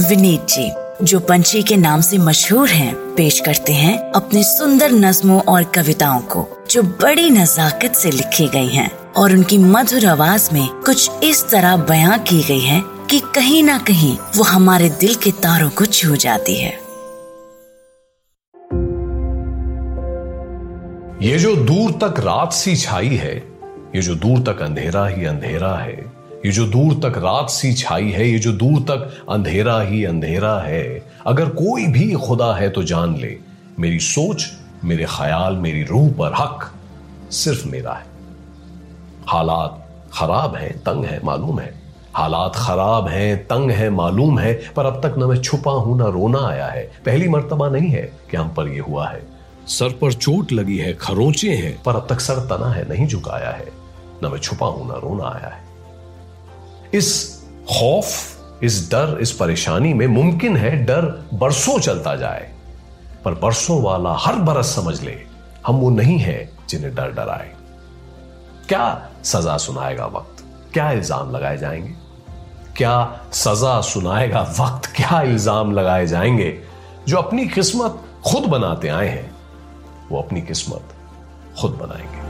विनीत जी जो पंछी के नाम से मशहूर हैं, पेश करते हैं अपने सुंदर नज्मों और कविताओं को जो बड़ी नजाकत से लिखी गई हैं और उनकी मधुर आवाज़ में कुछ इस तरह बयां की गई है कि कहीं ना कहीं वो हमारे दिल के तारों को छू जाती है। ये जो दूर तक रात सी छाई है ये जो दूर तक अंधेरा ही अंधेरा है ये जो दूर तक रात सी छाई है, ये जो दूर तक अंधेरा ही अंधेरा है। अगर कोई भी खुदा है तो जान ले, मेरी सोच, मेरे ख्याल, मेरी रूह पर हक सिर्फ़ मेरा है। हालात खराब हैं, तंग है, मालूम है। हालात खराब हैं, तंग है, मालूम है, पर अब तक न मैं छुपा हूँ, ना रोना आया है। पहली मर्तबा नहीं है कि हम पर यह हुआ है। सर पर चोट लगी है, खरोचे हैं, पर अब तक सर तना है, नहीं झुकाया है। न मैं छुपा हूँ, ना रोना आया है। इस खौफ, इस डर, इस परेशानी में मुमकिन है डर बरसों चलता जाए। पर बरसों वाला हर बरस समझ ले, हम वो नहीं है जिन्हें डर डराए। क्या सजा सुनाएगा वक्त? क्या इल्ज़ाम लगाए जाएँगे? क्या सजा सुनाएगा वक्त? क्या इल्ज़ाम लगाए जाएँगे? जो अपनी किस्मत खुद बनाते आए हैं, वो अपनी किस्मत खुद बनाएँगे।